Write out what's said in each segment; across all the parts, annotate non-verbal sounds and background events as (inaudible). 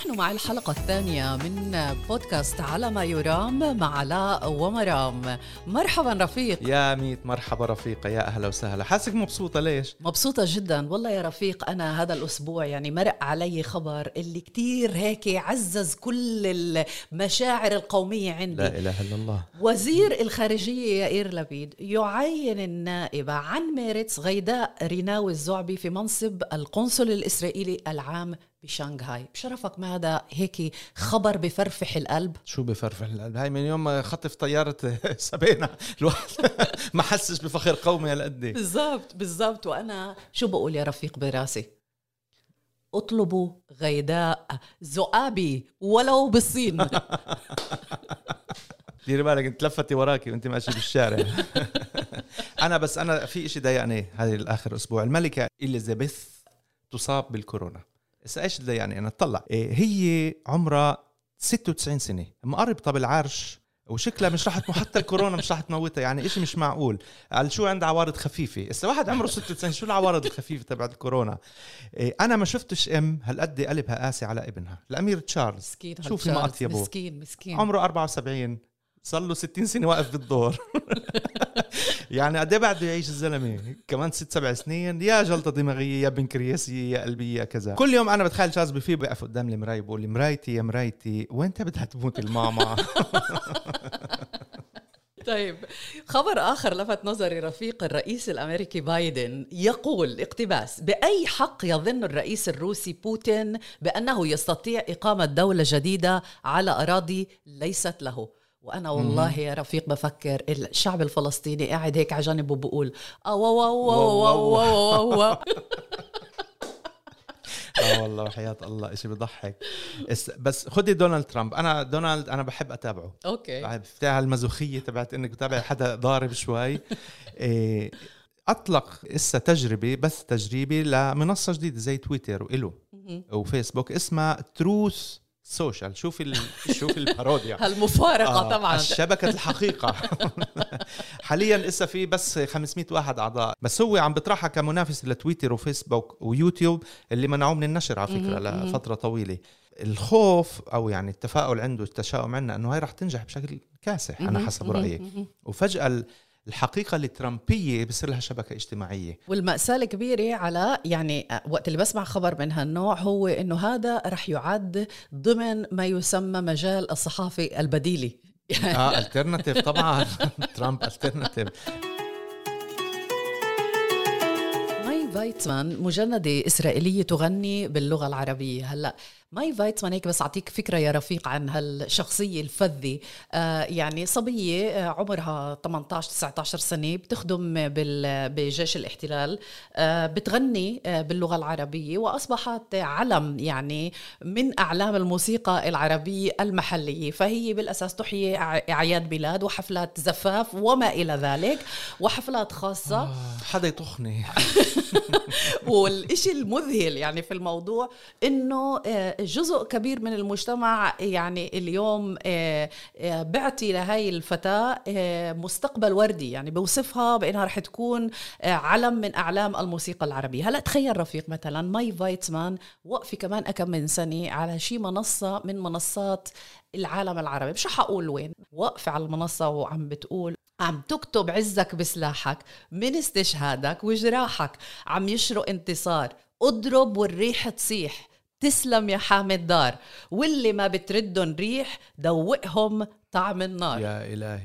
ونحن مع الحلقة الثانية من بودكاست على ما يرام مع علاء ومرام. مرحبا رفيق. يا ميت مرحبا رفيقة يا أهلا وسهلا. حاسك مبسوطة ليش؟ مبسوطة جدا. والله يا رفيق أنا هذا الأسبوع يعني مرق علي خبر اللي كتير هيك عزز كل المشاعر القومية عندي. لا إله إلا الله. وزير الخارجية يائير لبيد يعين النائبة عن ميرتس غيداء ريناوي الزعبي في منصب القنصل الإسرائيلي العام بشنغهاي بشرفك ما هذا هيك خبر بفرفح القلب؟ شو بفرفح القلب؟ هاي من يوم ما خطف طيارة (laughs) سبينا الواحد. (laughs) ما حسش بفخر قومي هالقد. بالضبط بالضبط. وأنا شو بقول يا رفيق براسي؟ اطلبوا غيداء زؤابي ولو بالصين. (laughs) ديري بالك انت لفتي وراكي وانت ماشي بالشارع. أنا بس أنا في إشي ضايقني هذه الآخر أسبوع. الملكة إليزابيث تصاب بالكورونا. هسه إيش اللي يعني أنا أطلع. إيه هي عمرها 96 سنة. مقربطة بالعرش وشكلها مش رح حتى الكورونا مش رح تموتها يعني إشي مش معقول. قال شو عندها عوارض خفيفة؟ هسه واحد عمره 96 شو العوارض الخفيفة تبعت الكورونا؟ إيه أنا ما شفتش أم هالقد قلبها قاسي على ابنها الأمير تشارلز. مسكين شوفي ما اطيبه مسكين مسكين. عمره 74 صار له 60 سنة واقف بالدور. (laughs) يعني قد إيه بعده يعيش الزلمة؟ كمان ست سبع سنين. يا جلطة دماغيه يا بنكرياسيه يا قلبيه يا كذا. كل يوم أنا بتخيل شاز بفيه بقف قدام المراية بقول مرايتي يا مرايتي وين بدها تموت الماما؟ (laughs) طيب خبر آخر لفت نظري رفيق الرئيس الأمريكي بايدن يقول اقتباس بأي حق يظن الرئيس الروسي بوتين بأنه يستطيع إقامة دولة جديدة على أراضي ليست له. وأنا والله يا رفيق بفكر الشعب الفلسطيني قاعد هيك على جنب وبقول أو أو أو أو أو أو (laughs) آه والله وحياة الله إشي بضحك. بس خدي دونالد ترامب. أنا دونالد أنا بحب أتابعه. okay. بحب بتاع المازوخيه تبعت إنك بتابع حدا ضارب شوي. (laughs) إيه، أطلق إسا تجربة بس تجريبي لمنصة جديدة زي تويتر وإله وفيسبوك اسمها Truth Social شوف ال... (laughs) شوف الباروديا. (laughs) هالمفارقه آه طبعا. شبكه الحقيقة. (laughs) حاليا لسه في بس 500 واحد أعضاء. بس هو عم بيطرحها كمنافس لتويتر وفيسبوك ويوتيوب اللي منعوه من النشر على فكرة لفترة طويلة. الخوف أو يعني التفاؤل عنده التشاؤم عندنا إنه هاي رح تنجح بشكل كاسح أنا حسب رأيي. وفجأة الحقيقة الترامبية بصير لها شبكة اجتماعية. والمأساة الكبيرة على يعني وقت اللي بسمع خبر من هالنوع هو إنه هذا رح يعد ضمن ما يسمى مجال الصحافة البديلة. آه alternative طبعا. (laughs) ترامب alternative ماي فايتمان مجندة إسرائيلية تغني باللغة العربية. هلأ ماي فايتمان هيك بس أعطيك فكرة يا رفيق عن هالشخصية الفذة. آه يعني صبية آه عمرها 18 19 سنة بتخدم بجيش الاحتلال. آه بتغني آه باللغة العربية وأصبحت علم يعني من أعلام الموسيقى العربية المحلية. فهي بالأساس تحيي أعياد بلاد وحفلات زفاف وما إلى ذلك وحفلات خاصة. آه حدا يطخني. (laughs) والشيء المذهل يعني في الموضوع إنه آه جزء كبير من المجتمع يعني اليوم آه، آه، بعطي لهي الفتاة آه، مستقبل وردي يعني بوصفها بأنها رح تكون علم من أعلام الموسيقى العربية. هلأ تخيل رفيق مثلا ماي فايتمان وقفي كمان أكم من سنة على شي منصة من منصات العالم العربي. مش حقول وين وقفة على المنصة وعم بتقول عم تكتب عزك بسلاحك من استشهادك وجراحك عم يشرق انتصار اضرب والريح تصيح. تسلم يا حامد دار. واللي ما بتردن ريح دوقهم طعم النار. يا إلهي.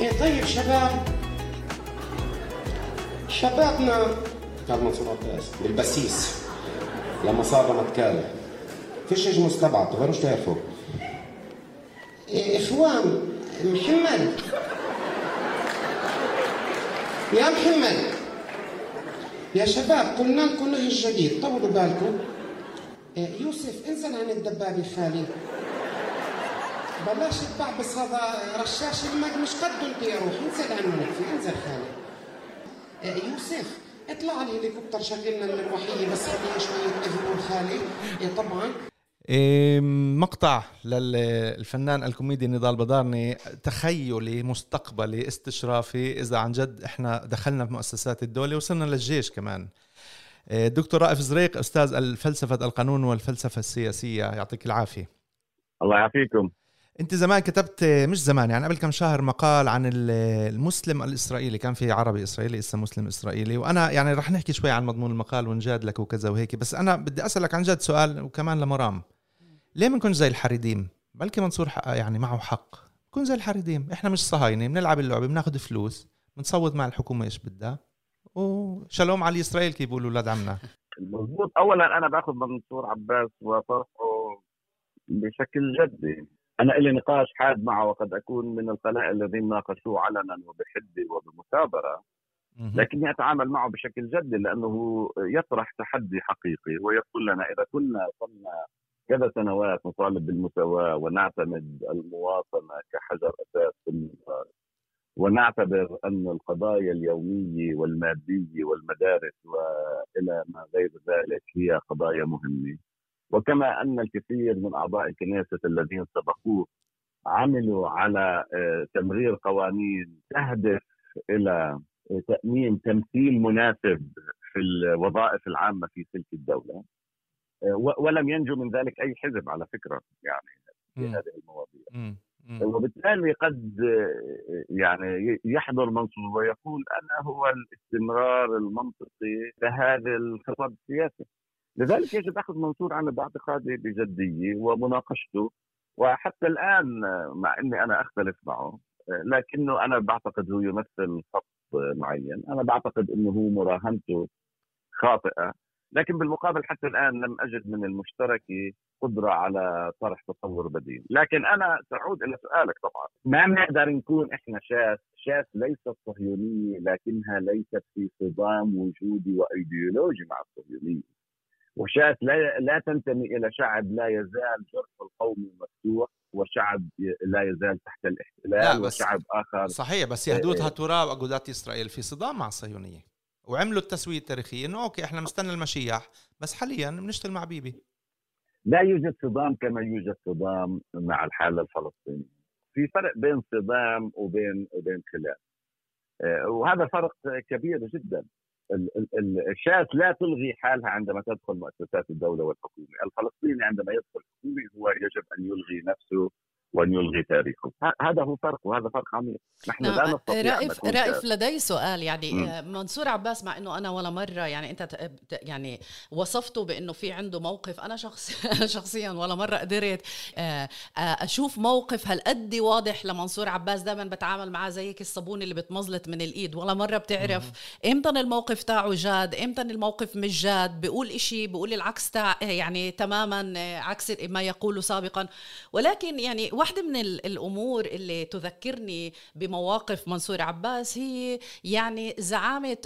إيه طيب شباب؟ شبابنا. كان منصور عباس بالبسيس. لما صار رمتكال فيش إيش مستبعد تغيروش تعرفوا إيه إخوان محمد. يا محمد يا شباب قلنا لكم نهج جديد طولوا بالكم. إيه، يوسف انزل عن الدبابة خالي. بلاش تبعبس هذا رشاش الماء مش قده انت يا روح انزل عنه نكفي انزل خالي. إيه، يوسف اطلع على الهليكوبتر شغلنا المروحية بس خليها شوية اذن خالي. إيه طبعا. مقطع للفنان الكوميدي نضال بدارني تخيلي مستقبلي استشرافي إذا عن جد إحنا دخلنا في مؤسسات الدولة وصلنا للجيش كمان. إيه، رائف زريق أستاذ الفلسفة القانون والفلسفة السياسية يعطيك العافية. الله يعافيكم. أنت زمان كتبت مش زمان يعني قبل كم شهر مقال عن المسلم الإسرائيلي. كان في عربي إسرائيلي اسمه مسلم إسرائيلي. وأنا يعني رح نحكي شوي عن مضمون المقال ونجادلك وكذا وهيك. بس أنا بدي أسألك عن جد سؤال وكمان لمرام. ليه ما نكونش زي الحريديم؟ بلكي منصور يعني معه حق. كون زي الحريديم. إحنا مش صهاينة بنلعب اللعبة بناخذ فلوس بنصوت مع الحكومة إيش بدها. وشالوم على إسرائيل كيف بيقولوا أولاد عمنا. مضبوط اولا أنا باخذ منصور عباس وطرحه بشكل جدي. أنا لي نقاش حاد معه وقد أكون من القلائل الذين ناقشوه علنا وبحده وبمثابرة. لكني أتعامل معه بشكل جدي لأنه يطرح تحدي حقيقي ويقول لنا إذا كنا صرنا كذا سنوات نطالب بالمساواة ونعتمد المواطنة كحجر أساس في النظام ونعتبر أن القضايا اليومية والمادية والمدارس وإلى ما غير ذلك هي قضايا مهمة. وكما أن الكثير من أعضاء الكنيسة الذين سبقوه عملوا على آه، تمرير قوانين تهدف إلى تأمين تمثيل مناسب في الوظائف العامة في سلك الدولة. ولم ينجو من ذلك أي حزب على فكرة يعني في هذه المواضيع. وبالتالي قد يعني يحضر منصور ويقول أنا هو الاستمرار المنطقي لهذا الخطاب السياسي. لذلك يجب أخذ منصور على باعتقادي بجدية ومناقشته وحتى الآن مع إني أنا أختلف معه لكنه أنا بعتقد هو يمثل خط معين. أنا بعتقد إنه هو مراهنته خاطئة. لكن بالمقابل حتى الآن لم أجد من المشتركه قدرة على طرح تصور بديل، لكن أنا سأعود إلى سؤالك طبعا، ما بنقدر نكون إحنا شاس، شاس ليست صهيونية لكنها ليست في صدام وجودي وإيديولوجي مع الصهيونيه. وشاس لا لا تنتمي إلى شعب لا يزال جرح القومي مفتوح وشعب لا يزال تحت الاحتلال وشعب آخر صحيح بس يهدوتها تراب اجودات إسرائيل في صدام مع الصهيونية. وعملوا التسوية التاريخية إنه أوكي إحنا مستنى المشيح بس حاليا بنشتغل مع بيبي. لا يوجد صدام كما يوجد صدام مع الحالة الفلسطينية. في فرق بين صدام وبين وبين خلاف آه، وهذا فرق كبير جدا. الشاس لا تلغي حالها عندما تدخل مؤسسات الدولة والحكومة، الفلسطيني عندما يدخل حكومه هو يجب ان يلغي نفسه وأن يلغي تاريخه هذا هو فرق وهذا فرق عميق. نحن نعم. لا نستطيع رائف, رائف لدي سؤال يعني م. آه، منصور عباس مع أنه أنا ولا مرة يعني أنت يعني وصفته بأنه في عنده موقف أنا شخص (laughs) شخصيا ولا مرة قدرت آه، آه، أشوف موقف هالقد واضح لمنصور عباس دائما بتعامل معاه زي هيك الصابون اللي بتمزلت من الإيد؟ ولا مرة بتعرف إمتى الموقف تاعه جاد إمتى الموقف مش جاد؟ بيقول إشي بيقول العكس تاع يعني تماما عكس ما يقوله سابقا. ولكن يعني واحدة من الأمور اللي تذكرني بمواقف منصور عباس هي يعني زعامة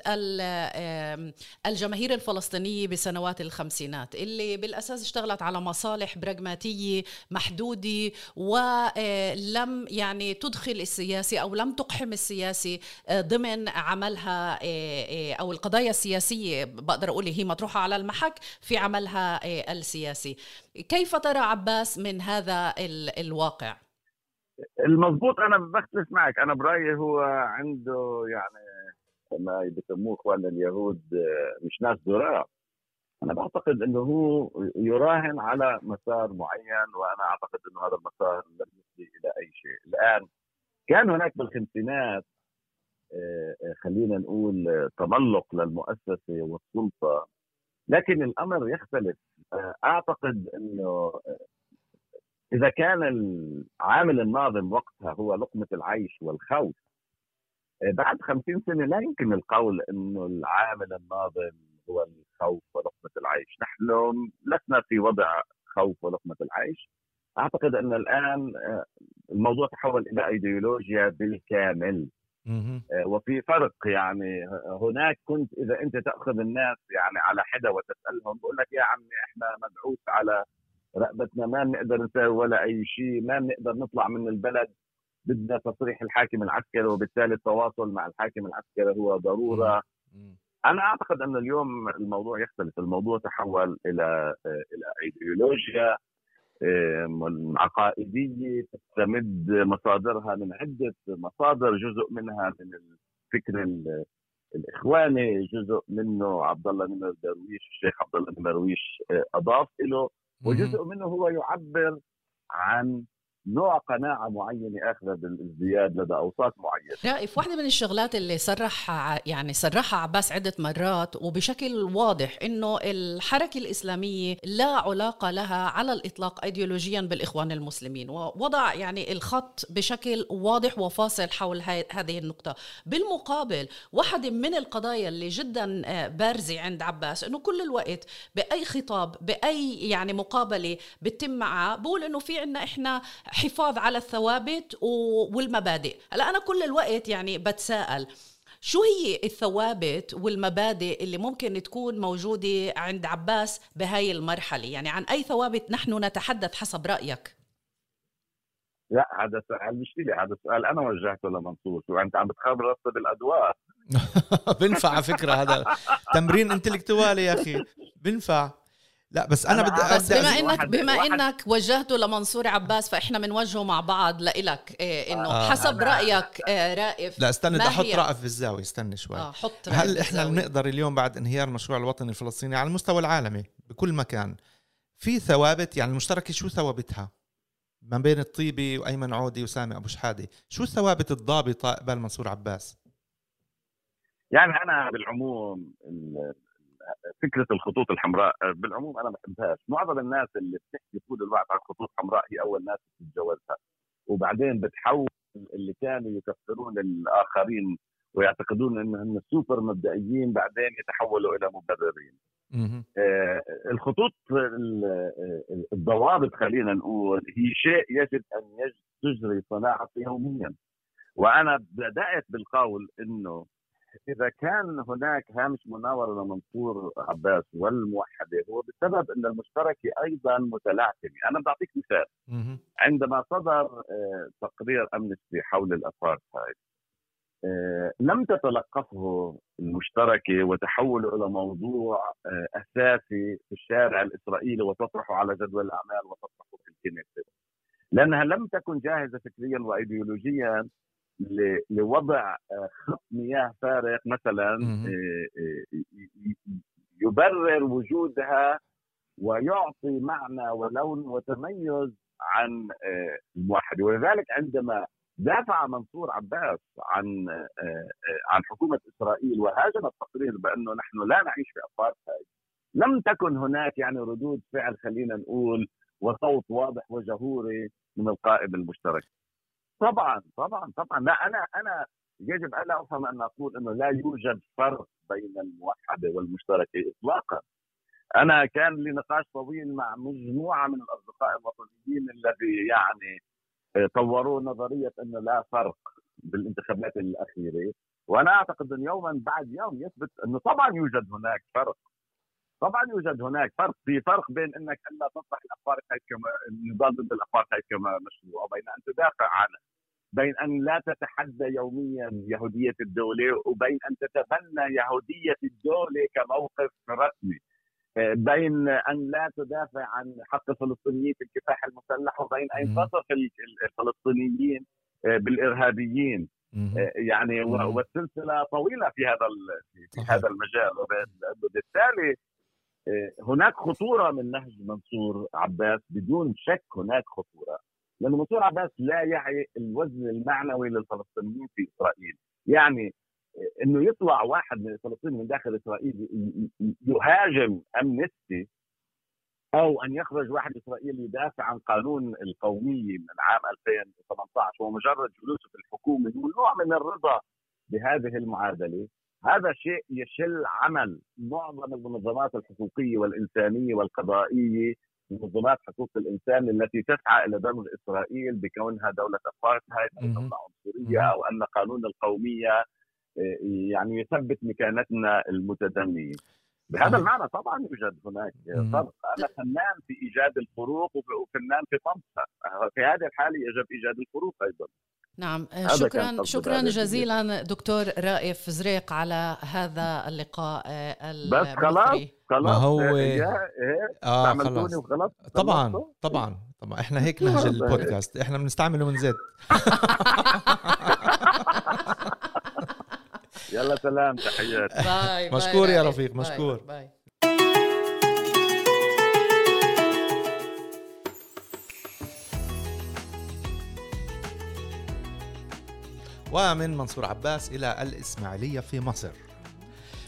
الجماهير الفلسطينية بسنوات الخمسينات اللي بالأساس اشتغلت على مصالح براغماتية محدودة ولم يعني تدخل السياسي أو لم تقحم السياسي ضمن عملها أو القضايا السياسية بقدر أقول هي مطروحة على المحك في عملها السياسي كيف ترى عباس من هذا الواقع؟ المضبوط أنا بختلف معك. أنا برأيي هو عنده يعني ما بسموه إخواننا اليهود مش ناس ذراع. أنا بعتقد إنه هو يراهن على مسار معين وأنا أعتقد إنه هذا المسار لم يفضي إلى أي شيء. الآن كان هناك بالخمسينات آه، خلينا نقول تملق للمؤسسة والسلطة لكن الأمر يختلف. آه، أعتقد إنه إذا كان العامل الناظم وقتها هو لقمة العيش والخوف آه، بعد خمسين سنة لا يمكن القول إنه العامل الناظم هو الخوف ولقمة العيش، نحن لسنا في وضع خوف ولقمة العيش. أعتقد أن الآن آه، الموضوع تحول إلى إيديولوجيا بالكامل. آه، وفي فرق يعني هناك كنت إذا أنت تأخذ الناس يعني على حدة وتسألهم بقول لك يا عمي إحنا مدعوس على رقبتنا ما بنقدر نسوي ولا أي شيء ما بنقدر نطلع من البلد بدنا تصريح الحاكم العسكري وبالتالي التواصل مع الحاكم العسكري هو ضرورة. أنا أعتقد أن اليوم الموضوع يختلف الموضوع تحول إلى إلى إيديولوجيا عقائدية تستمد مصادرها من عدة مصادر جزء منها من الفكر الإخواني جزء منه عبد الله نمر درويش الشيخ عبد الله نمر درويش آه، أضاف له وجزء منه هو يعبر عن نوع قناعة معينة آخذة بالازدياد لدى أوساط معينة. رائف واحدة من الشغلات اللي صرحها يعني صرحها عباس عدة مرات وبشكل واضح إنه الحركة الإسلامية لا علاقة لها على الإطلاق أيديولوجيا بالإخوان المسلمين. ووضع يعني الخط بشكل واضح وفاصل حول هذه النقطة. بالمقابل واحدة من القضايا اللي جدا آه، بارزة عند عباس إنه كل الوقت بأي خطاب بأي يعني مقابلة بتم معه بقول إنه في عنا إحنا حفاظ على الثوابت والمبادئ. هلا أنا كل الوقت يعني بتساءل شو هي الثوابت والمبادئ اللي ممكن تكون موجودة عند عباس بهاي المرحلة؟ يعني عن أي ثوابت نحن نتحدث حسب رأيك؟ لا هذا سؤال مش لي هذا سؤال أنا وجهته لمنصور. شو أنت عم بتخرب رصد الأدوار؟ (laughs) بنفع على فكرة هذا. تمرين انتلكتوالي يا أخي. بنفع. لا بس أنا, أنا بدي بس بما انك بما واحد. إنك وجهته لمنصور عباس فإحنا بنوجهه مع بعض لإلك إيه إنه آه حسب رأيك آه رائف لا استنى بدي أحط رائف في الزاوية استنى شوي. آه حط هل إحنا بنقدر اليوم بعد انهيار المشروع الوطني الفلسطيني على المستوى العالمي بكل مكان في ثوابت؟ يعني المشتركة شو ثوابتها؟ ما بين الطيبي وأيمن عودي وسامي أبو شحاده شو الثوابت الضابطة قبل منصور عباس؟ يعني أنا بالعموم فكرة الخطوط الحمراء بالعموم أنا ما بحبهاش. معظم الناس اللي بتحكي طول الوقت عن خطوط حمراء هي أول ناس بتتجوزها وبعدين بتحول اللي كانوا يكفرون الآخرين ويعتقدون انهم سوبر مبدئيين بعدين يتحولوا إلى مبررين. آه الخطوط الضوابط خلينا نقول هي شيء يجب أن تجري صناعته يوميا. وأنا بدأت بالقول إنه إذا كان هناك هامش مناورة لمنصور عباس والموحدة هو بسبب إن المشتركه أيضا متلعثمة، أنا بعطيك مثال. عندما صدر آه، تقرير أمنستي حول الابارتهايد آه، لم تتلقفه المشتركة وتحوله إلى موضوع آه، أساسي في الشارع الإسرائيلي وتطرحه على جدول الأعمال وتطرحه في الكنيسه لأنها لم تكن جاهزة فكريا وايديولوجيا لوضع آه، خط مياه فارق مثلا آه، آه، يبرر وجودها ويعطي معنى ولون وتميز عن الموحده ولذلك عندما دافع منصور عباس عن عن حكومة إسرائيل وهاجم التقرير بأنه نحن لا نعيش في ابارتهايد لم تكن هناك يعني ردود فعل خلينا نقول وصوت واضح وجهوري من القائد المشترك. طبعا طبعا طبعا. لا أنا أنا يجب الا افهم أن أقول إنه لا يوجد فرق بين الموحده والمشتركه اطلاقا. أنا كان لي نقاش طويل مع مجموعة من الأصدقاء الوطنيين الذي يعني طوروا نظرية إنه لا فرق بالانتخابات الأخيرة. وأنا أعتقد ان يوما بعد يوم يثبت إنه طبعا يوجد هناك فرق. طبعا يوجد هناك فرق في فرق بين إنك الا تطرح الابارتهايد كما النضال ضد الابارتهايد كما مشروع وبين أن تدافع عنه. بين أن لا تتحدى يوميا يهودية الدولة وبين أن تتبنى يهودية الدولة كموقف رسمي. آه، بين أن لا تدافع عن حق الفلسطينيين في الكفاح المسلح وبين أن تصف الفلسطينيين آه، بالإرهابيين. آه، يعني والسلسلة طويلة في هذا في هذا المجال. وبالتالي هناك خطورة من نهج منصور عباس بدون شك هناك خطورة لأن منصور عباس لا يعي الوزن المعنوي للفلسطينيين في إسرائيل. يعني إنه يطلع واحد من الفلسطينيين من داخل إسرائيل يهاجم أمنستي أو أن يخرج واحد إسرائيلي يدافع عن قانون القوميه من عام 2018 هو مجرد جلوسه في الحكومة هو نوع من الرضا بهذه المعادلة. هذا شيء يشل عمل معظم المنظمات الحقوقية والإنسانية والقضائية منظمات حقوق الإنسان التي تسعى إلى دمج إسرائيل بكونها دولة ابارتهايد أو دولة عنصرية أو أن قانون القومية آه، يعني يثبت مكانتنا المتدنية. بهذا المعنى طبعا يوجد هناك فرق، أنا فنان في إيجاد الفروق وفنان في طمسها، في هذه الحالة يجب إيجاد الفروق أيضا. نعم كان شكرا شكرا جزيلا دكتور رائف زريق على هذا اللقاء آه، بس خلاص. خلاص ما هو- إيه، إيه، آه استعملتوني خلاص وخلاص طبعا؟ طبعا طبعا إحنا هيك نهج البودكاست إحنا بنستعمله ونزيد (laughs) يلا سلام تحيات bye bye مشكور يا. رفيق، bye، مشكور. bye. ومن منصور عباس إلى الإسماعيلية في مصر.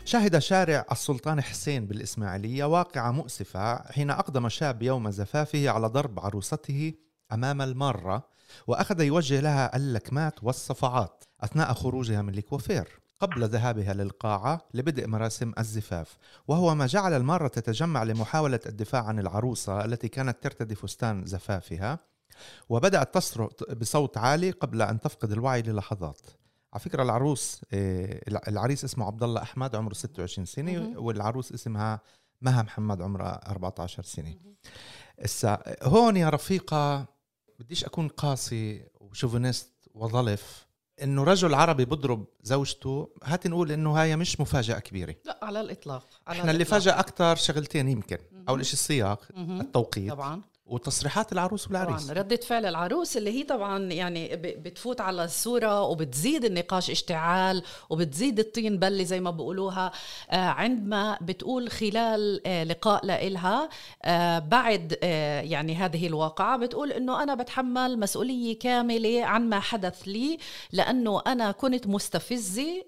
شهد شارع السلطان حسين بالإسماعيلية واقعة مؤسفة حين أقدم شاب يوم زفافه على ضرب عروسته أمام المارة وأخذ يوجه لها اللكمات والصفعات أثناء خروجها من الكوافير قبل ذهابها للقاعة لبدء مراسم الزفاف وهو ما جعل المارة تتجمع لمحاولة الدفاع عن العروسة التي كانت ترتدي فستان زفافها. وبدأت تصرخ بصوت عالي قبل أن تفقد الوعي للحظات. على فكرة العروس الع- العريس اسمه عبد الله أحمد عمره 26 سنة. والعروس اسمها مها محمد عمرها 14 سنة. هسا هون يا رفيقة بديش أكون قاسي وشوفينيست وظلف. إنه رجل عربي بضرب زوجته هات نقول إنه هاي مش مفاجأة كبيرة. لا على الإطلاق على إحنا اللي الإطلاق. فاجأ أكثر شغلتين يمكن أول شيء السياق. التوقيت. طبعا. وتصريحات العروس والعريس. طبعا ردة فعل العروس اللي هي طبعا يعني بتفوت على الصورة وبتزيد النقاش اشتعال وبتزيد الطين بلة زي ما بيقولوها. آه، عندما بتقول خلال آه، لقاء لإلها آه، بعد يعني هذه الواقعة بتقول إنه أنا بتحمل مسؤولية كاملة عن ما حدث لي لأنه أنا كنت مستفزة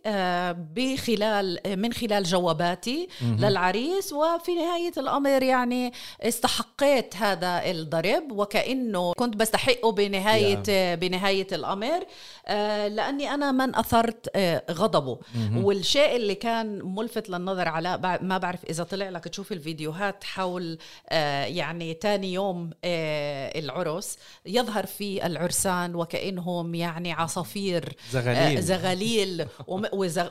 بخلال من خلال جواباتي للعريس. وفي نهاية الأمر يعني استحقيت هذا الضرب وكأنه كنت بستحقه بنهاية بنهاية الأمر. آه، لأني أنا من أثرت آه، غضبه. والشيء اللي كان ملفت للنظر على بع- ما بعرف إذا طلع لك تشوف الفيديوهات حول آه، يعني تاني يوم العرس يظهر في العرسان وكأنهم يعني عصافير زغاليل. زغاليل.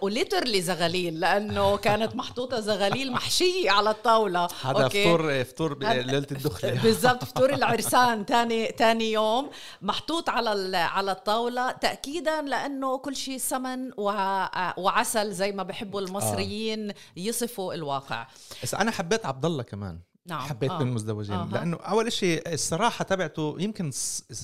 وليترلي زغاليل لأنه كانت محطوطة زغاليل محشية على الطاولة. هذا؟ فطور فطور ليله الدخلة. (laughs) بالضبط. فطور العرسان تاني تاني يوم محطوط على على الطاولة تاكيدا لأنه كل شيء سمن وع- وعسل زي ما بحبوا المصريين يصفوا الواقع. بس أنا حبيت عبد الله كمان. نعم. حبيت آه. المزدوجين آه. لأنه أول شيء الصراحة تبعته يمكن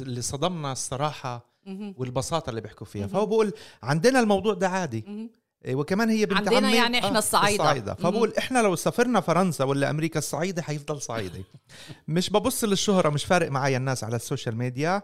اللي صدمنا الصراحة. والبساطة اللي بيحكوا فيها. فهو بقول عندنا الموضوع ده عادي. وكمان هي بنت عندنا عمي يعني إحنا الصعايدة. الصعايدة فبقول إحنا لو سافرنا فرنسا ولا أمريكا الصعيدي حيفضل صعيدي (laughs) مش ببص للشهرة مش فارق معي الناس على ال social media.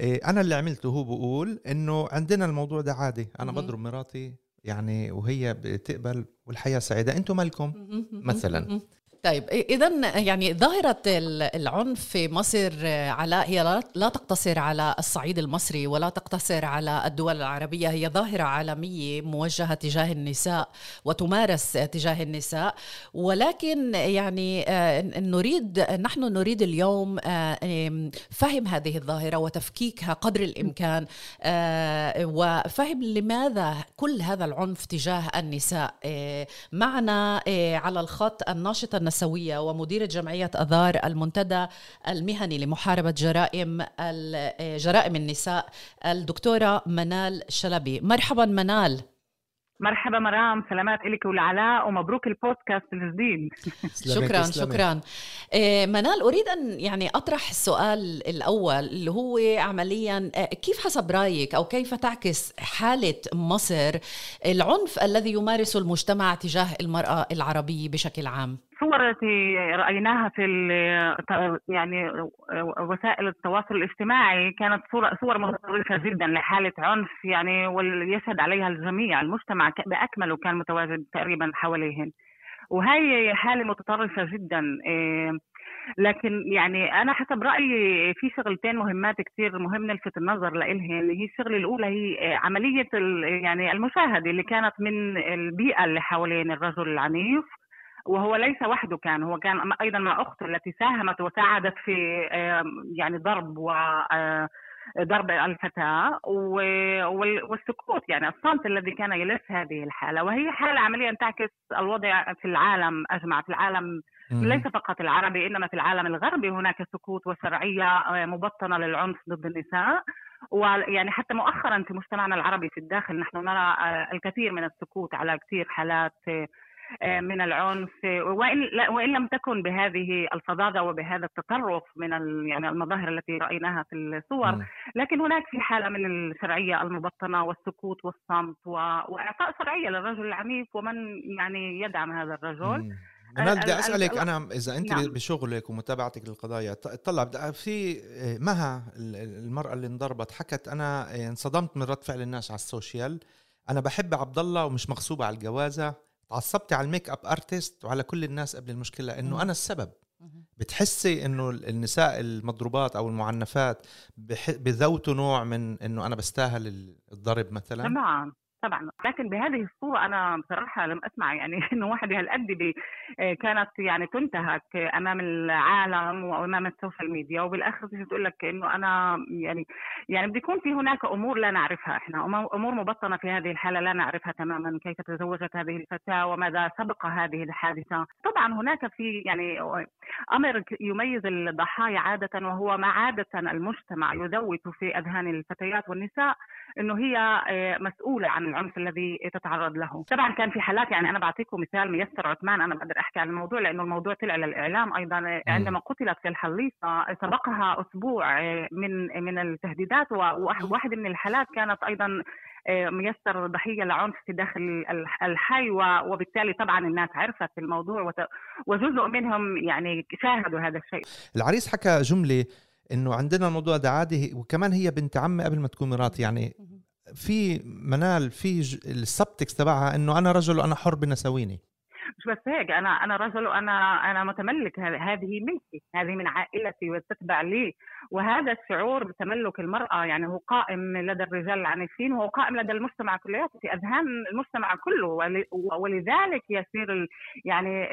إيه، أنا اللي عملته هو بقول إنه عندنا الموضوع ده عادي. أنا. بضرب مراتي يعني وهي بتقبل والحياة سعيدة. أنتم مالكم؟ مثلا. طيب اذا يعني ظاهرة ال- العنف في مصر آه، علاء هي لا- تقتصر على الصعيد المصري ولا تقتصر على الدول العربية هي ظاهرة عالمية موجهة تجاه النساء وتمارس تجاه النساء. ولكن يعني آه، نريد نحن نريد اليوم آه، فهم هذه الظاهرة وتفكيكها قدر الإمكان وفهم لماذا كل هذا العنف تجاه النساء. معنا على الخط الناشطة النسوية ومديرة جمعية أذار المنتدى المهني لمحاربة جرائم جرائم النساء الدكتورة منال شلبي. مرحبا منال. مرحبا مرام سلامات إلك ولعلاء ومبروك البودكاست الجديد (laughs) شكرا. شكرا. آه، منال أريد أن يعني أطرح السؤال الأول اللي هو عمليا آه، كيف حسب رأيك أو كيف تعكس حالة مصر العنف الذي يمارسه المجتمع تجاه المرأة العربية بشكل عام؟ صور التي رأيناها في يعني وسائل التواصل الاجتماعي كانت صورة صور متطرفة جدا لحالة عنف يعني ويشهد عليها الجميع المجتمع بأكمله كان متواجد تقريبا حواليهن. وهي حالة متطرفة جدا إيه، لكن يعني أنا حسب رأيي في شغلتين مهمات كثير مهم نلفت النظر لإلهن. اللي هي الشغلة الأولى هي عملية ال- يعني المشاهدة اللي كانت من البيئة اللي حوالين الرجل العنيف وهو ليس وحده كان هو كان أيضا مع اخته التي ساهمت وساعدت في يعني ضرب و ضرب الفتاة والسكوت يعني الصمت الذي كان يلف هذه الحالة وهي حالة عمليا تعكس الوضع في العالم أجمع في العالم. ليس فقط العربي إنما في العالم الغربي هناك سكوت وشرعية مبطنة للعنف ضد النساء ويعني حتى مؤخرا في مجتمعنا العربي في الداخل نحن نرى آه، الكثير من السكوت على كثير حالات آه، من العنف. وإن, وإن لم تكن بهذه الفظاظة وبهذا التطرف من يعني المظاهر التي رأيناها في الصور لكن هناك في حالة من الشرعية المبطنة والسكوت والصمت وإعطاء شرعية للرجل العنيف ومن يعني يدعم هذا الرجل. أنا بدي أسألك أنا إذا أنت نعم. بشغلك ومتابعتك للقضايا طلع في مها المرأة اللي انضربت حكت أنا انصدمت من رد فعل الناس على السوشيال أنا بحب عبد الله ومش مغصوبه على الجوازة تعصبتي على ال makeup artist وعلى كل الناس قبل المشكلة إنه أنا السبب. بتحسي إنه النساء المضروبات أو المعنفات بذوتوا نوع من إنه أنا بستاهل الضرب مثلا؟ طبعا طبعا. لكن بهذه الصورة أنا بصراحة لم أسمع يعني (laughs) إنه واحد بهالقد آه، كانت يعني تنتهك أمام العالم وأمام ال social media وبالآخر تيجي تقول لك إنه أنا يعني يعني بده يكون في هناك أمور لا نعرفها إحنا أمور مبطنة في هذه الحالة لا نعرفها تماما كيف تزوجت هذه الفتاة وماذا سبق هذه الحادثة. طبعا هناك في يعني أمر يميز الضحايا عادة وهو ما عادة المجتمع يذوت في أذهان الفتيات والنساء إنه هي آه، مسؤولة عن العنف الذي تتعرض له. طبعا كان في حالات يعني أنا بعطيكم مثال ميسر عثمان أنا بقدر أحكي عن الموضوع لأنه الموضوع طلع للإعلام أيضا عندما قتلت في الحليصة سبقها أسبوع آه، من من التهديدات وواحده من الحالات كانت أيضا آه، ميسر ضحية لعنف في داخل الحي وبالتالي طبعا الناس عرفت الموضوع وجزء منهم يعني شاهدوا هذا الشيء. العريس حكى جملة إنه عندنا الموضوع ده عادي وكمان هي بنت عمي قبل ما تكون مراتي يعني في منال في السبتكس تبعها إنه أنا رجل وأنا حر بنساويني مش بس هيك أنا أنا رجل وأنا أنا متملك هذه ملكي هذه من عائلتي وتتبع لي. وهذا الشعور بتملك المرأة يعني هو قائم لدى الرجال العنيفين وهو قائم لدى المجتمع كلياته في أذهان المجتمع كله. ولذلك يصير يعني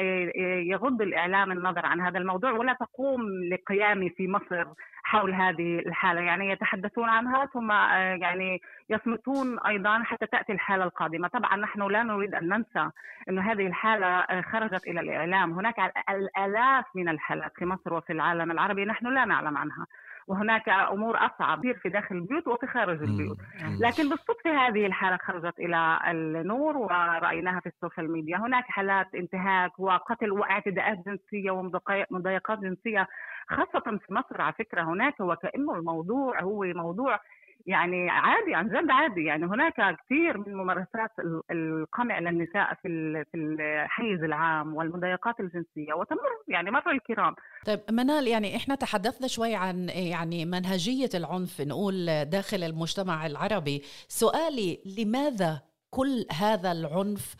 يغض الإعلام النظر عن هذا الموضوع. ولا تقوم لقيامي في مصر حول هذه الحالة يعني يتحدثون عنها ثم آه، يعني يصمتون أيضا حتى تأتي الحالة القادمة. طبعا نحن لا نريد أن ننسى أن هذه الحالة آه، خرجت إلى الإعلام. هناك الآلاف من الحالات في مصر وفي العالم العربي نحن لا نعلم عنها. وهناك أمور أصعب في داخل البيوت وفي خارج البيوت. لكن بالصدفة هذه الحالة خرجت إلى النور ورأيناها في ال social media. هناك حالات انتهاك وقتل واعتداءات جنسية ومضايقات جنسية خاصة في مصر على فكرة هناك. وكأنه الموضوع هو موضوع يعني عادي عن جد عادي. يعني هناك كثير من ممارسات القمع للنساء في في الحيز العام والمضايقات الجنسية وتمر يعني مر الكرام. طيب منال يعني إحنا تحدثنا شوي عن يعني منهجية العنف نقول داخل المجتمع العربي. سؤالي لماذا كل هذا العنف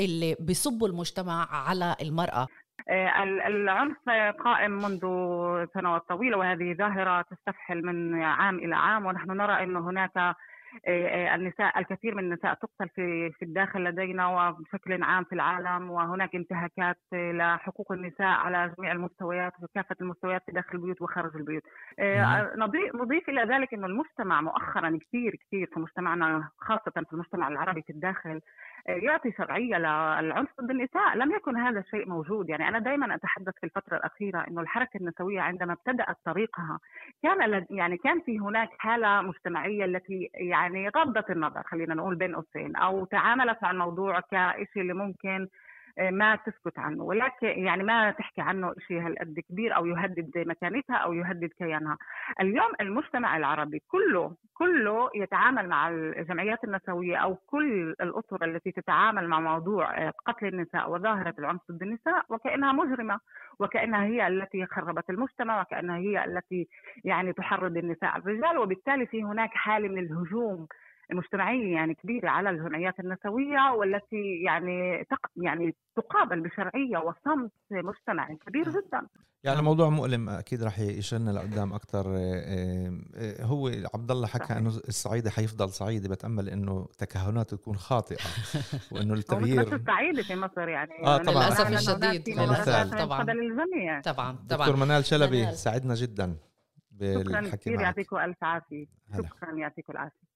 اللي بيصب المجتمع على المرأة؟ آه، العنف قائم منذ سنوات طويلة وهذه ظاهرة تستفحل من عام إلى عام ونحن نرى إن هناك آه، آه، النساء الكثير من النساء تقتل في في الداخل لدينا وبشكل عام في العالم وهناك انتهاكات لحقوق النساء على جميع المستويات وكافة المستويات في داخل البيوت وخارج البيوت. آه، نضيف إلى ذلك انه المجتمع مؤخرا كثير كثير في مجتمعنا خاصة في المجتمع العربي في الداخل يعطي شرعية للعنف ضد النساء، لم يكن هذا الشيء موجود، يعني أنا دائما أتحدث في الفترة الأخيرة إنه الحركة النسوية عندما ابتدأت طريقها كان يعني كان في هناك حالة مجتمعية التي يعني غضت النظر خلينا نقول بين قوسين أو تعاملت مع الموضوع كشيء اللي ممكن ما تسكت عنه ولكن يعني ما تحكي عنه شيء هالقد كبير أو يهدد مكانتها أو يهدد كيانها. اليوم المجتمع العربي كله كله يتعامل مع الجمعيات النسوية أو كل الاطر التي تتعامل مع موضوع آه، قتل النساء وظاهرة العنف ضد النساء وكأنها مجرمة وكأنها هي التي خربت المجتمع وكأنها هي التي يعني تحرض النساء على الرجال وبالتالي في هناك حالة من الهجوم مجتمعية يعني كبيرة على الجمعيات النسوية والتي يعني تق يعني تقابل بشرعية وصمت مجتمعي كبير نعم. جدا. يعني موضوع مؤلم أكيد راح يشلنا لقدام أكثر آه، آه، هو عبد الله حكى إنه الصعيدي حيفضل صعيدي بتأمل إنه تكهناته تكون خاطئة (laughs) وإنه التغيير الصعيدي في مصر يعني آه طبعا. للأسف الشديد طبعا. للجميع طبعا طبعا. دكتور منال شلبي ساعدنا جدا بالحكي شكرا كثير يعطيكم ألف عافية. شكرا يعطيكم العافية.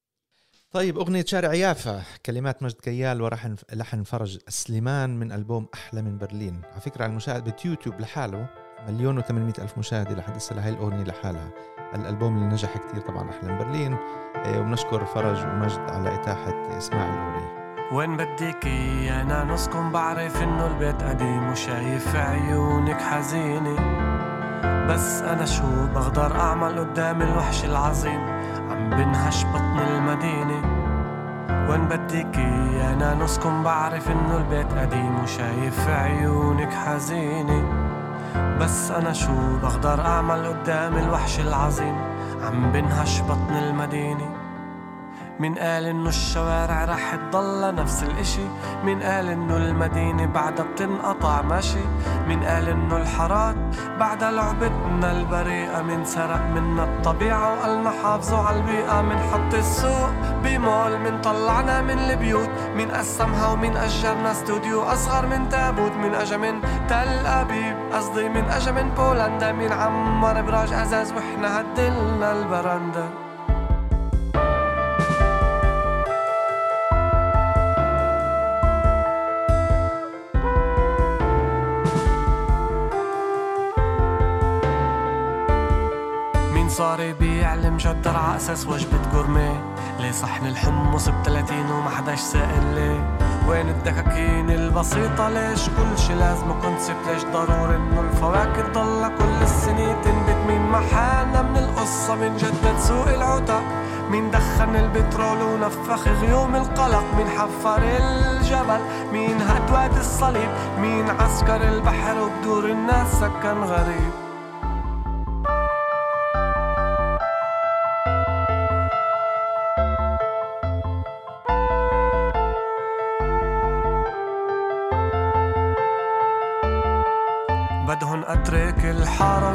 طيب أغنية شارع يافا كلمات مجد كيال ولحن لحن فرج سليمان من ألبوم أحلى من برلين. على فكرة المشاهد بتيوتيوب لحاله مليون و800 ألف مشاهدة لحد هسه لهي الأغنية لحالها. الألبوم اللي نجح كتير طبعا احلام برلين. آه، وبنشكر فرج ومجد على إتاحة إسماع الأغنية. وين بدك أنا نسكن بعرف إنه البيت قديم وشايف عيونك حزينة. بس أنا شو بقدر أعمل قدام الوحش العظيم؟ عم بنهش بطن المدينة. وين بدك أنا نسكن بعرف إنه البيت قديم وشايف عيونك حزينة. بس أنا شو بقدر أعمل قدام الوحش العظيم؟ عم بنهش بطن المدينة. مين قال إنه الشوارع رح تضل نفس الإشي. مين قال إنه المدينة بعدها بتنقطع ماشي. مين قال إنه الحارات بعدها لعبتنا البريئة من سرق منا الطبيعة. وقالنا حافظوا على البيئة من حط السوق بمول من طلعنا من البيوت. مين قسمها ومين أجرنا استوديو أصغر من تابوت. من أجا من تل أبيب قصدي من أجا من بولندا. مين عمر براج أزاز وإحنا هدلنا البرندة. صار يبيع المجدر على أساس وجبة جورمي. ليه صحن الحمص ب 30 وما حداش سائل ليه؟ وين الدكاكين البسيطة؟ ليش كل شي لازم كونسبت ليش ضروري إنه الفواكه تضل كل السنين تنبت؟ مين محانا من القصة؟ من جدد سوق العتا مين دخن البترول ونفخ غيوم القلق؟ مين حفر الجبل؟ مين هد وادي الصليب؟ مين عسكر البحر وبدور الناس سكن غريب؟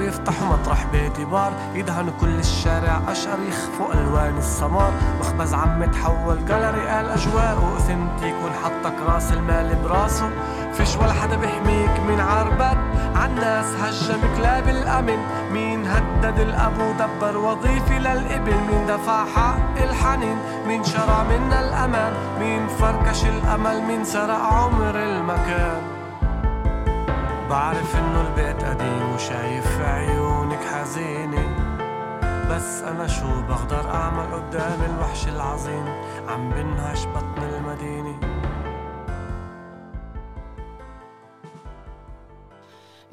ويفتحوا مطرح بيتي بار يدهنوا كل الشارع أشقر يخفوا ألوان السمار. مخبز عم تحول جاليري قال أجواء وأثنتيك ونحطك راس المال براسه. فيش ولا حدا بيحميك من عربات. عالناس هجم كلاب الأمن. مين هدد الأبو دبر وظيفي للإبل مين دفع حق الحنين؟ مين شرع منا الأمان؟ مين فركش الأمل؟ مين سرق عمر المكان؟ بعرف إنه البيت قديم وشايف في عيونك حزينة. بس أنا شو بقدر أعمل قدام الوحش العظيم؟ عم بنهش بطن المدينة.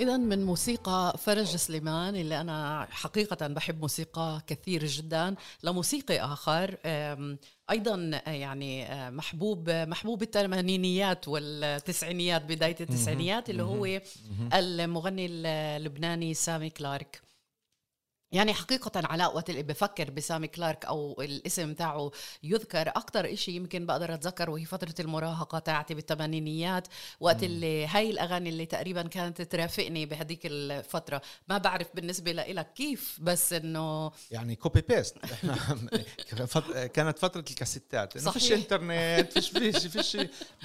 إذا من موسيقى فرج سليمان اللي أنا حقيقة بحب موسيقى كثير جدا لموسيقي آخر أيضا آه، يعني آه، محبوب محبوب الثمانينيات والتسعينيات بداية التسعينيات اللي هو المغني اللبناني سامي كلارك. يعني حقيقة علاء وقت اللي بفكر بسامي كلارك أو الاسم تاعه يذكر أكثر إشي يمكن بقدر أتذكر وهي فترة المراهقة تاعتي بالثمانينيات وقت اللي هاي الأغاني اللي تقريبا كانت ترافقني بهذيك الفترة. ما بعرف بالنسبة لك كيف بس إنه يعني copy paste (laughs) كانت فترة الكاسيتات إنه فيش إنترنت فيش فيش فيش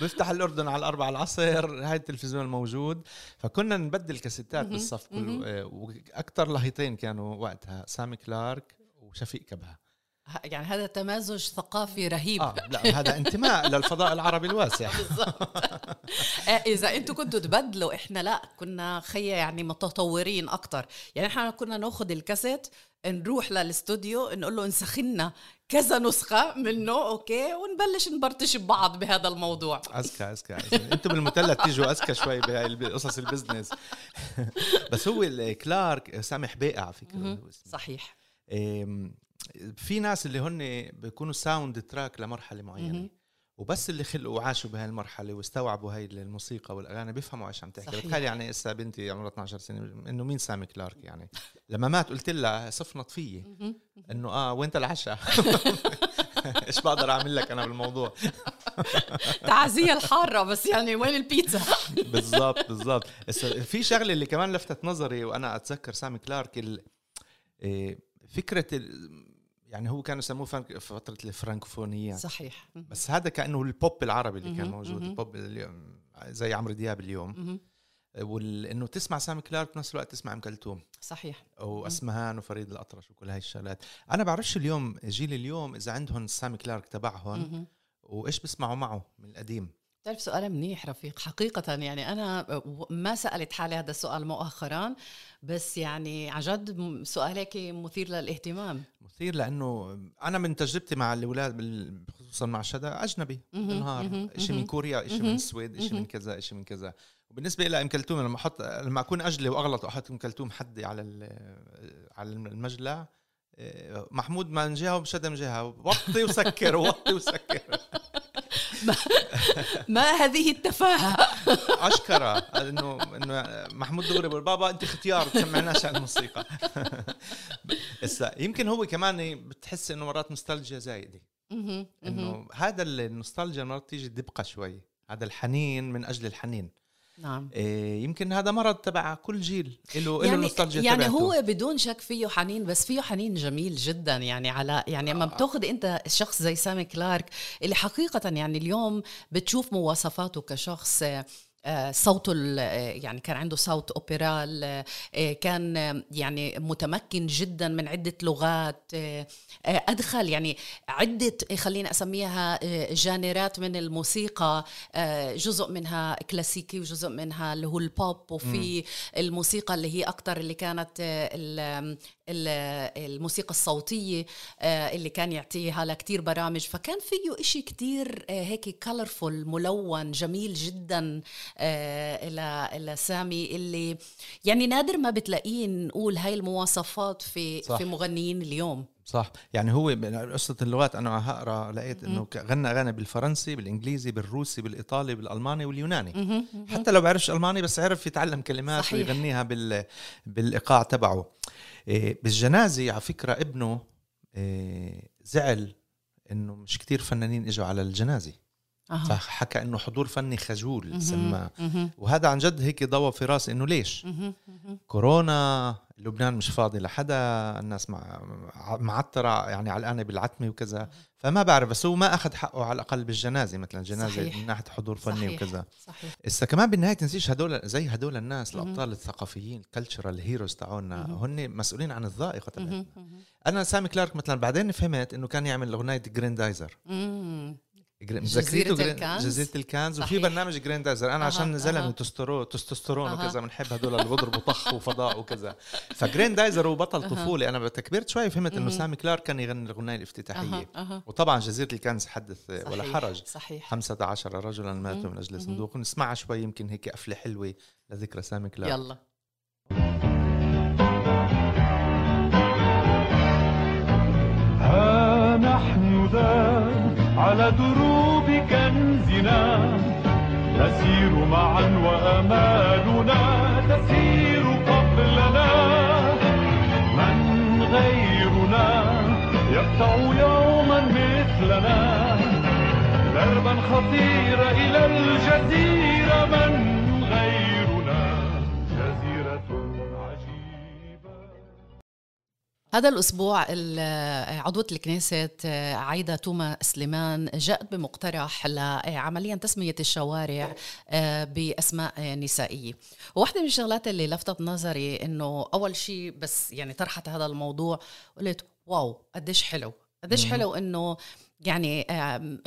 بفتح الأردن على الأربعة العصر هاي التلفزيون الموجود. فكنا نبدل كاسيتات بالصف كله وأكثر لهيطين كانوا وقتها سامي كلارك وشفيق كبها يعني هذا تمازج ثقافي رهيب. آه لا هذا انتماء (laughs) للفضاء العربي الواسع. (laughs) آه، إذا أنتم كنتوا تبدلوا إحنا لا كنا خيا يعني متطورين أكثر يعني إحنا كنا ناخذ الكاسيت نروح للاستوديو نقول له انسخنا كذا نسخة منه okay ونبلش نبرتش ببعض بهذا الموضوع. اذكى اذكى أنتم بالمثلث تيجوا اذكى شوي بقصص ال business. (laughs) بس هو كلارك سامح بيقع على فكره صحيح. في ناس اللي هن بيكونوا soundtrack لمرحلة معينة. وبس اللي خلقوا وعاشوا بهاي المرحله واستوعبوا هاي الموسيقى والأغاني بيفهموا إيش عم تحكي بتخيل يعني إسا بنتي عمرها 12 سنة إنه مين سامي كلارك يعني؟ لما مات قلت لها صفنت فيي إنه آه وين العشاء (laughs) إيش بقدر أعمل لك أنا بالموضوع؟ (laughs) تعزية الحارة بس يعني وين البيتزا؟ (laughs) بالضبط بالضبط. في شغلة اللي كمان لفتت نظري وأنا أتذكر سامي كلارك إيه، فكرة يعني هو كانوا يسموه فترة الفرنكوفونيات صحيح. بس هذا كأنه البوب العربي اللي كان موجود البوب اليوم زي عمرو دياب اليوم. وانه تسمع سامي كلارك بنفس الوقت تسمع أم كلثوم. صحيح. واسمهان وفريد الأطرش وكل هاي الشغلات. أنا بعرفش اليوم جيل اليوم إذا عندهم سامي كلارك تبعهم وإيش بسمعوا معه من القديم. بتعرف سؤال منيح رفيق حقيقة يعني أنا ما سألت حالي هذا السؤال مؤخرا بس يعني عن جد م- سؤال هيك مثير للاهتمام مثير لأنه أنا من تجربتي مع الأولاد بال- خصوصا مع شدا أجنبي مهم، بالنهار شيء من. كوريا شيء من السويد شيء من. كذا شيء من كذا وبالنسبة لي أم كلثوم لما أحط لما أكون أجلي وأغلط وأحط أم كلثوم حدي على على المجلى إيه، محمود من جهة وشدا من جهة وطي وسكر وطي وسكر (laughs) ما هذه التفاهة. (laughs) أشكره. انه إنه محمود دغري بقول بابا أنت اختيار تسمعناش عن الموسيقى. (laughs) هسا يمكن هو كمان بتحس إنه مرات نوستالجيا زايدة. إنه هذا النوستالجيا مرات تيجي دبقه شوي. هذا الحنين من أجل الحنين. نعم إيه يمكن هذا مرض تبع كل جيل له له يعني النوستالجيا يعني تبعته. هو بدون شك فيه حنين بس فيه حنين جميل جدا يعني على يعني لما بتاخذ أنت شخص زي سامي كلارك اللي حقيقه يعني اليوم بتشوف مواصفاته كشخص آه، آه، صوته ال- آه، يعني كان عنده صوت اوبرال آه، آه، كان آه، يعني متمكن جدا من عدة لغات آه، آه، أدخل يعني عدة خلينا أسميها آه، جانرات من الموسيقى آه، جزء منها كلاسيكي وجزء منها اللي هو البوب وفي الموسيقى اللي هي أكثر اللي كانت آه، ال- ال- الموسيقى الصوتية آه، اللي كان يعطيها لكتير برامج. فكان فيه إشي كتير آه، هيك كولرفول ملون جميل جدا آه، إلى إلى سامي اللي يعني نادر ما بتلاقيه نقول هاي المواصفات في صح. في مغنيين اليوم. صح. يعني هو قصة اللغات أنا هقرأ لقيت إنه غنى اغاني بالفرنسي بالإنجليزي بالروسي بالإيطالي بالألماني واليوناني. حتى لو بعرفش ألماني بس عرف يتعلم كلمات صحيح. ويغنيها بال بالإيقاع تبعه. إيه بالجنازه على فكرة ابنه إيه زعل إنه مش كتير فنانين إجوا على الجنازه أها. فحكى إنه حضور فني خجول. سماه. وهذا عن جد هيك ضوى في رأسي إنه ليش. كورونا لبنان مش فاضي لحدا الناس مع معطرة يعني علقانة بالعتمة وكذا فما بعرف بس هو ما أخذ حقه على الأقل بالجنازة مثلا جنازة صحيح. من ناحية حضور فني صحيح. وكذا صحيح إسا كمان بالنهاية تنسيش هدول زي هدول الناس. الأبطال الثقافيين ال cultural heroes تاعونا. هن مسؤولين عن الذائقة تبعتنا. مهم. أنا سامي كلارك مثلا بعدين فهمت إنه كان يعمل أغنية جريندايزر جرين- جزيرة جرين- الكنز؟ جزيرة الكنز وفي. برنامج جريندايزر أنا أها، عشان زلمه. testo testosterone أها. وكذا بنحب هدول اللي بيضربوا طخ وفضاء وكذا (laughs) فجريندايزر هو بطل. طفولي أنا كبرت شوي فهمت إنه. سامي كلارك كان يغني الأغنية الافتتاحية. وطبعا جزيرة الكنز حدث ولا صحيح. حرج صحيح 15 رجلا ماتوا من أجل. صندوق نسمعها شوي يمكن هيك قفلة حلوة لذكرى سامي كلارك يلا ها نحن ذا على دروب كنزنا نسير معا وأمالنا تسير قبلنا. من غيرنا يقطع يوما مثلنا دربا خطير إلى الجزيرة من هذا الأسبوع ال- عضوة الكنيسة عايدة توما سليمان جاءت بمقترح لعمليا تسمية الشوارع آه، بأسماء نسائية. وواحدة من الشغلات اللي لفتت نظري إنه أول شيء بس يعني طرحت هذا الموضوع قلت واو قديش حلو. قديش حلو إنه يعني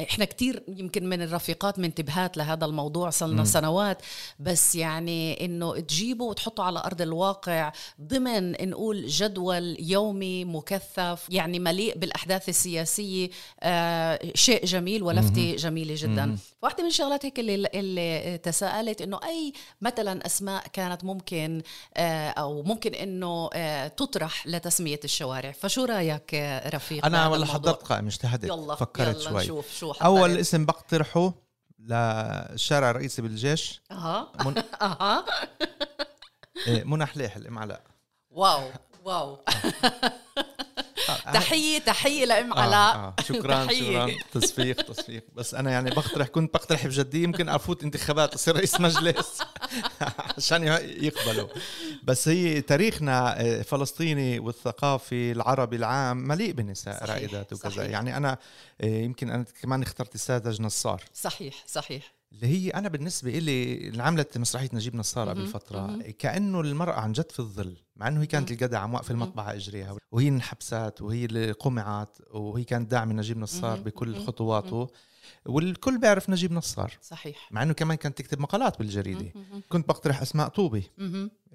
إحنا كتير يمكن من الرفيقات منتبهات لهذا الموضوع صلنا سنوات بس يعني إنه تجيبه وتحطه على أرض الواقع ضمن نقول جدول يومي مكثف يعني مليء بالأحداث السياسية آه شيء جميل ولفتة جميلة جدا. واحدة من الشغلات هيك اللي, اللي تساءلت إنه أي مثلا أسماء كانت ممكن آه أو ممكن إنه آه تطرح لتسمية الشوارع. فشو رأيك آه، رفيق أنا ولا؟ حضرت قائمة اجتهدت. يلا. فكرت يلا شوي. نشوف شو. أول اسم بقترحه للشارع الرئيسي بالجيش. أها. من... (laughs) أها. إيه، منى حليح الام علاء واو واو. (laughs) تحية تحية لأم آه، علاء. آه. شكرا. شكرا. تصفيق تصفيق. بس أنا يعني بقترح كنت بقترح بجدية يمكن أفوت انتخابات أصير رئيس مجلس. (laughs) عشان يقبلوا. بس هي تاريخنا آه، فلسطيني والثقافي العربي العام مليء بالنساء رائدات وكذا. صحيح. يعني أنا آه، يمكن أنا كمان اخترت الساذج نصار صحيح صحيح. اللي هي أنا بالنسبة إلي اللي عملت مسرحية نجيب نصار قبل فترة. كأنه المرأة عن جد في الظل. مع إنه هي كانت. الجدع عم واقفه المطبعة إجريها وهي انحبست وهي اللي قمعت وهي كانت داعمة نجيب نصار بكل خطواته والكل بيعرف نجيب نصار صحيح مع إنه كمان كانت تكتب مقالات بالجريدة. كنت بقترح أسماء طوبي.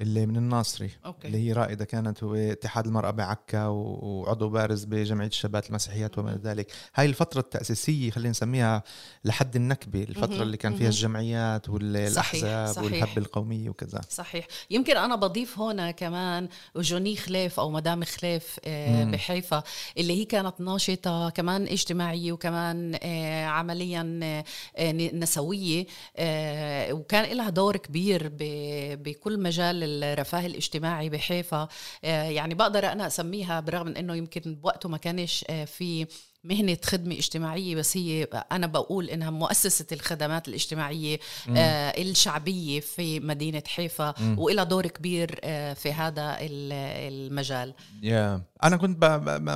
اللي من الناصري okay. اللي هي رائدة كانت هو اتحاد المرأة بعكا وعضو بارز بجمعية الشابات المسيحيات وما ذلك هاي الفترة التأسيسية خلينا نسميها لحد النكبة الفترة. اللي كان فيها. الجمعيات والأحزاب صحيح. والهبه القومية وكذا صحيح يمكن أنا بضيف هنا كمان جوني خلاف أو مدام خلاف آه،. بحيفا اللي هي كانت ناشطة كمان اجتماعية وكمان آه، عمليا آه، نسوية وكان لها دور كبير بكل مجال الرفاه الاجتماعي بحيفا يعني بقدر أنا أسميها برغم من إنه يمكن بوقته ما كانش في مهنة خدمة اجتماعية بس هي أنا بقول إنها مؤسسة الخدمات الاجتماعية آه الشعبية في مدينة حيفا. وإلها دور كبير آه في هذا ال- المجال يا أنا كنت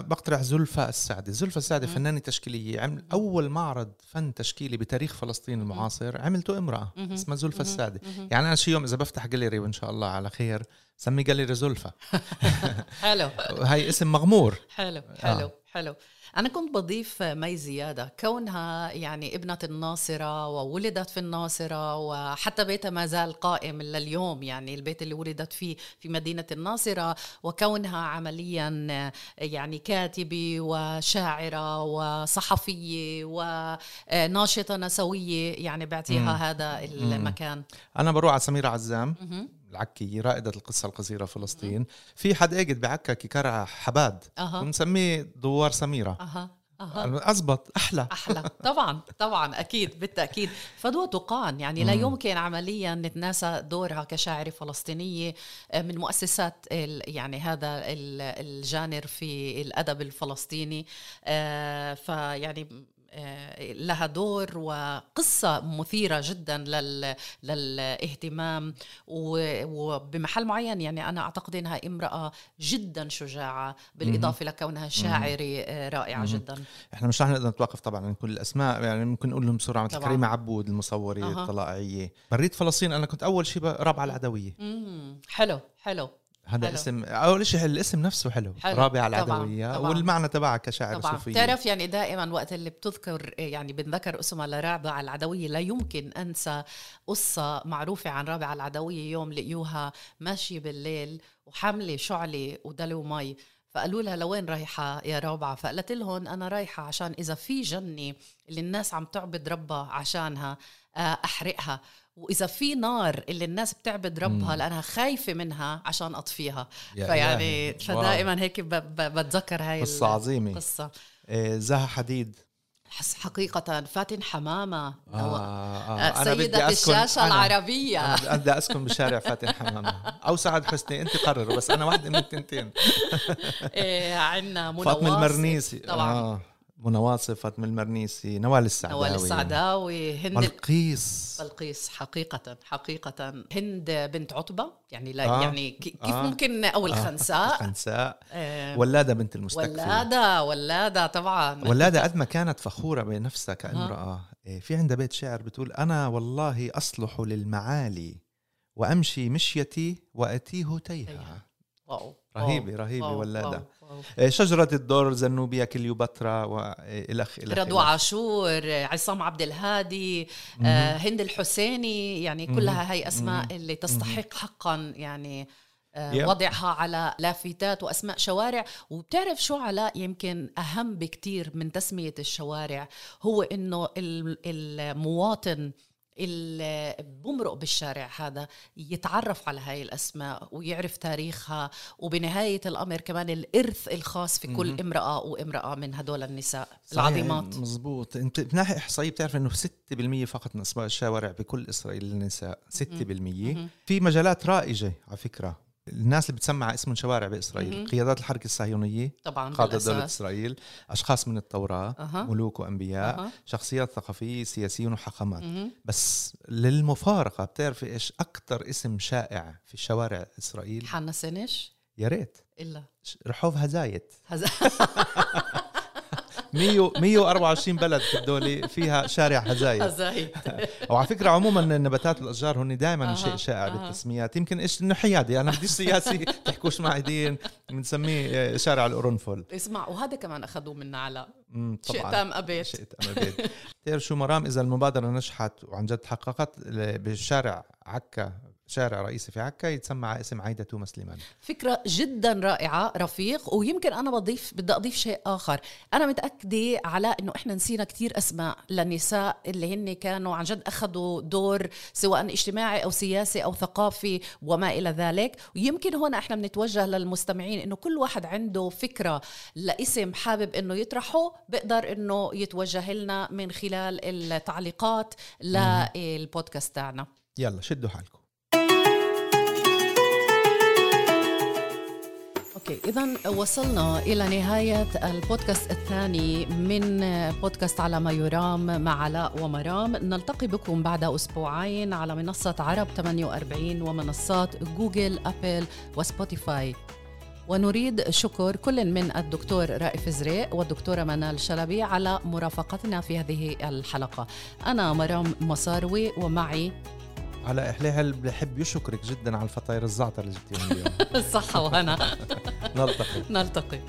بقترح زلفى السعدي زلفى السعدي مم. فنانة تشكيلية عمل أول معرض فن تشكيلي بتاريخ فلسطين المعاصر عملته مهم. اسمها مهم. السعدي. يعني أنا شي يوم إذا بفتح جاليري وإن شاء الله على خير سمي جاليري زلفى حلو (laughs) هاي اسم مغمور حلو آه. حلو حلو أنا كنت بضيف مي زيادة كونها يعني ابنة الناصرة وولدت في الناصرة وحتى بيتها ما زال قائم لليوم يعني البيت اللي ولدت فيه في مدينة الناصرة وكونها عمليا يعني كاتبة وشاعرة وصحفية وناشطة نسوية يعني. بعطيها هذا المكان أنا بروح على سميره عزام. العكية رائدة القصة القصيرة فلسطين. في حد قاعد بعكا كيكرع حباد بنسميه دوار سميرة. أها أها. أزبط أحلى. أحلى. طبعا طبعا أكيد بالتأكيد. فدوى تقان يعني لا. يمكن عمليا نتناسى دورها كشاعرة فلسطينية آه، من مؤسسات يعني هذا ال- الجانر في الأدب الفلسطيني. آه، فيعني لها دور وقصة مثيرة جدا لل... للاهتمام و- وبمحل معين يعني أنا أعتقد أنها امرأة جدا شجاعة بالإضافة لكونها شاعرة آه، رائعة مهم. جدا إحنا مش رح نقدر نتوقف طبعا عن كل الأسماء يعني ممكن نقول لهم بسرعة مثل. كريمه عبود المصوريه أها. الطلائعية بريد فلسطين أنا كنت أول شيء رابعة العدوية مم. حلو حلو هذا حلو. اسم أول شيء الاسم نفسه حلو, حلو. رابعه طبعاً. العدوية طبعاً. والمعنى تبعها كشاعر طبعا صوفية بتعرف يعني دائما وقت اللي بتذكر يعني بنذكر اسمها لرابعة العدوية لا يمكن أنسى قصة معروفة عن رابعة العدوية يوم لقيوها ماشية بالليل وحاملة شعلة ودلو مي فقالوا لها لوين رايحة يا رابعة فقالت لهم أنا رايحة عشان إذا في جنة اللي الناس عم تعبد ربها عشانها آه، أحرقها وإذا في نار اللي الناس بتعبد ربها مم. لأنها خايفة منها عشان أطفيها. يا فيعني. فدائما هيك ب- ب- بتذكر هاي قصة عظيمة. القصة. إيه، زها حديد. حقيقة فاتن حمامة. آه أو- آه آه، أنا بدي سيدة أسكن- الشاشة أنا- العربية. أنا بدي أسكن بشارع فاتن حمامة. (laughs) أو سعد حسني أنت قرروا بس أنا واحدة من التنتين. (laughs) إيه عنا منى واصف، المرنيسي. طبعا. آه. منى واصف فاطمه المرنيسي نوال السعداوي. نوال السعداوي هند بلقيس بلقيس حقيقة حقيقة. هند بنت عتبة يعني لا آه، يعني كيف آه، ممكن أو الخنساء؟ الخنساء. آه، ولادة بنت المستكفي ولادة ولادة طبعا. ولادة قد ما كانت فخورة بنفسها كأمرأة. إيه، في عندها بيت شعر بتقول أنا والله أصلح للمعالي وأمشي مشيتي وأتيه تيها. واو. رهيبة واو، رهيبة إيه، شجرة الدر زنوبيا كليوباترا والخ الخ رضوى. عاشور عصام عبد الهادي. آه، هند الحسيني يعني. كلها هاي أسماء مهم. اللي تستحق حقا يعني آه،. وضعها على لافتات وأسماء شوارع وبتعرف شو علاء يمكن أهم بكتير من تسمية الشوارع هو إنه ال- المواطن بمرق بالشارع هذا يتعرف على هاي الأسماء ويعرف تاريخها وبنهاية الأمر كمان الإرث الخاص في كل. امرأة وامرأة من هدول النساء صحيح، العظيمات. مزبوط. أنت بناحيه إحصائية بتعرف إنه 6% فقط من أسماء الشوارع بكل إسرائيل للنساء 6% مهم. في مجالات رائجة على فكرة. الناس اللي بتسمع اسم شوارع باسرائيل مهم. قيادات الحركة الصهيونية طبعا قادة دولة إسرائيل أشخاص من التوراة أها. ملوك وأنبياء أها. شخصيات ثقافية سياسيين وحكمات مهم. بس للمفارقة بتعرفي إيش أكثر اسم شائع في شوارع إسرائيل حنا سنش يا ريت إلا ش- رحوف هزايت 100 (laughs) 124 بلد في الدولة فيها شارع هزايا. زايد (laughs) وعلى فكرة عموما النباتات والأشجار هن دائما شيء شائع. بالتسميات. يمكن إيش إنه حيادي. أنا بديش سياسي. (laughs) تحكوش معي دين. بنسميه آه، شارع القرنفل اسمع وهذا كمان أخذوه منا على. شئت أم أبيت. شئت أم أبيت. (laughs) بتعرف شو مرام؟ إذا المبادرة نجحت وعن جد حققت ل- بالشارع عكا شارع رئيسي في عكا يتسمى على اسم عايدة توما سليمان فكرة جدا رائعة رفيق ويمكن أنا بضيف بدي أضيف شيء آخر. أنا متأكدة على أنه إحنا نسينا كتير أسماء للنساء اللي هن كانوا عن جد أخذوا دور سواء اجتماعي أو سياسي أو ثقافي وما إلى ذلك. ويمكن هنا إحنا بنتوجه للمستمعين أنه كل واحد عنده فكرة لاسم حابب أنه يطرحه بقدر أنه يتوجه لنا من خلال التعليقات للبودكاست تاعنا. يلا شدوا حالكم. okay اذا وصلنا إلى نهاية البودكاست الثاني من بودكاست على ما يرام مع علاء ومرام. نلتقي بكم بعد أسبوعين على منصة عرب 48 ومنصات جوجل أبل وسبوتيفاي. ونريد شكر كل من الدكتور رائف زريق والدكتورة منال شلبي على مرافقتنا في هذه الحلقة. أنا مرام مصاروي ومعي على إحلاها بحب يشكرك جدا على الفطاير الزعتر اللي جبتيهم اليوم؟ (laughs) الصحة وهنا (laughs) نلتقي. نلتقي.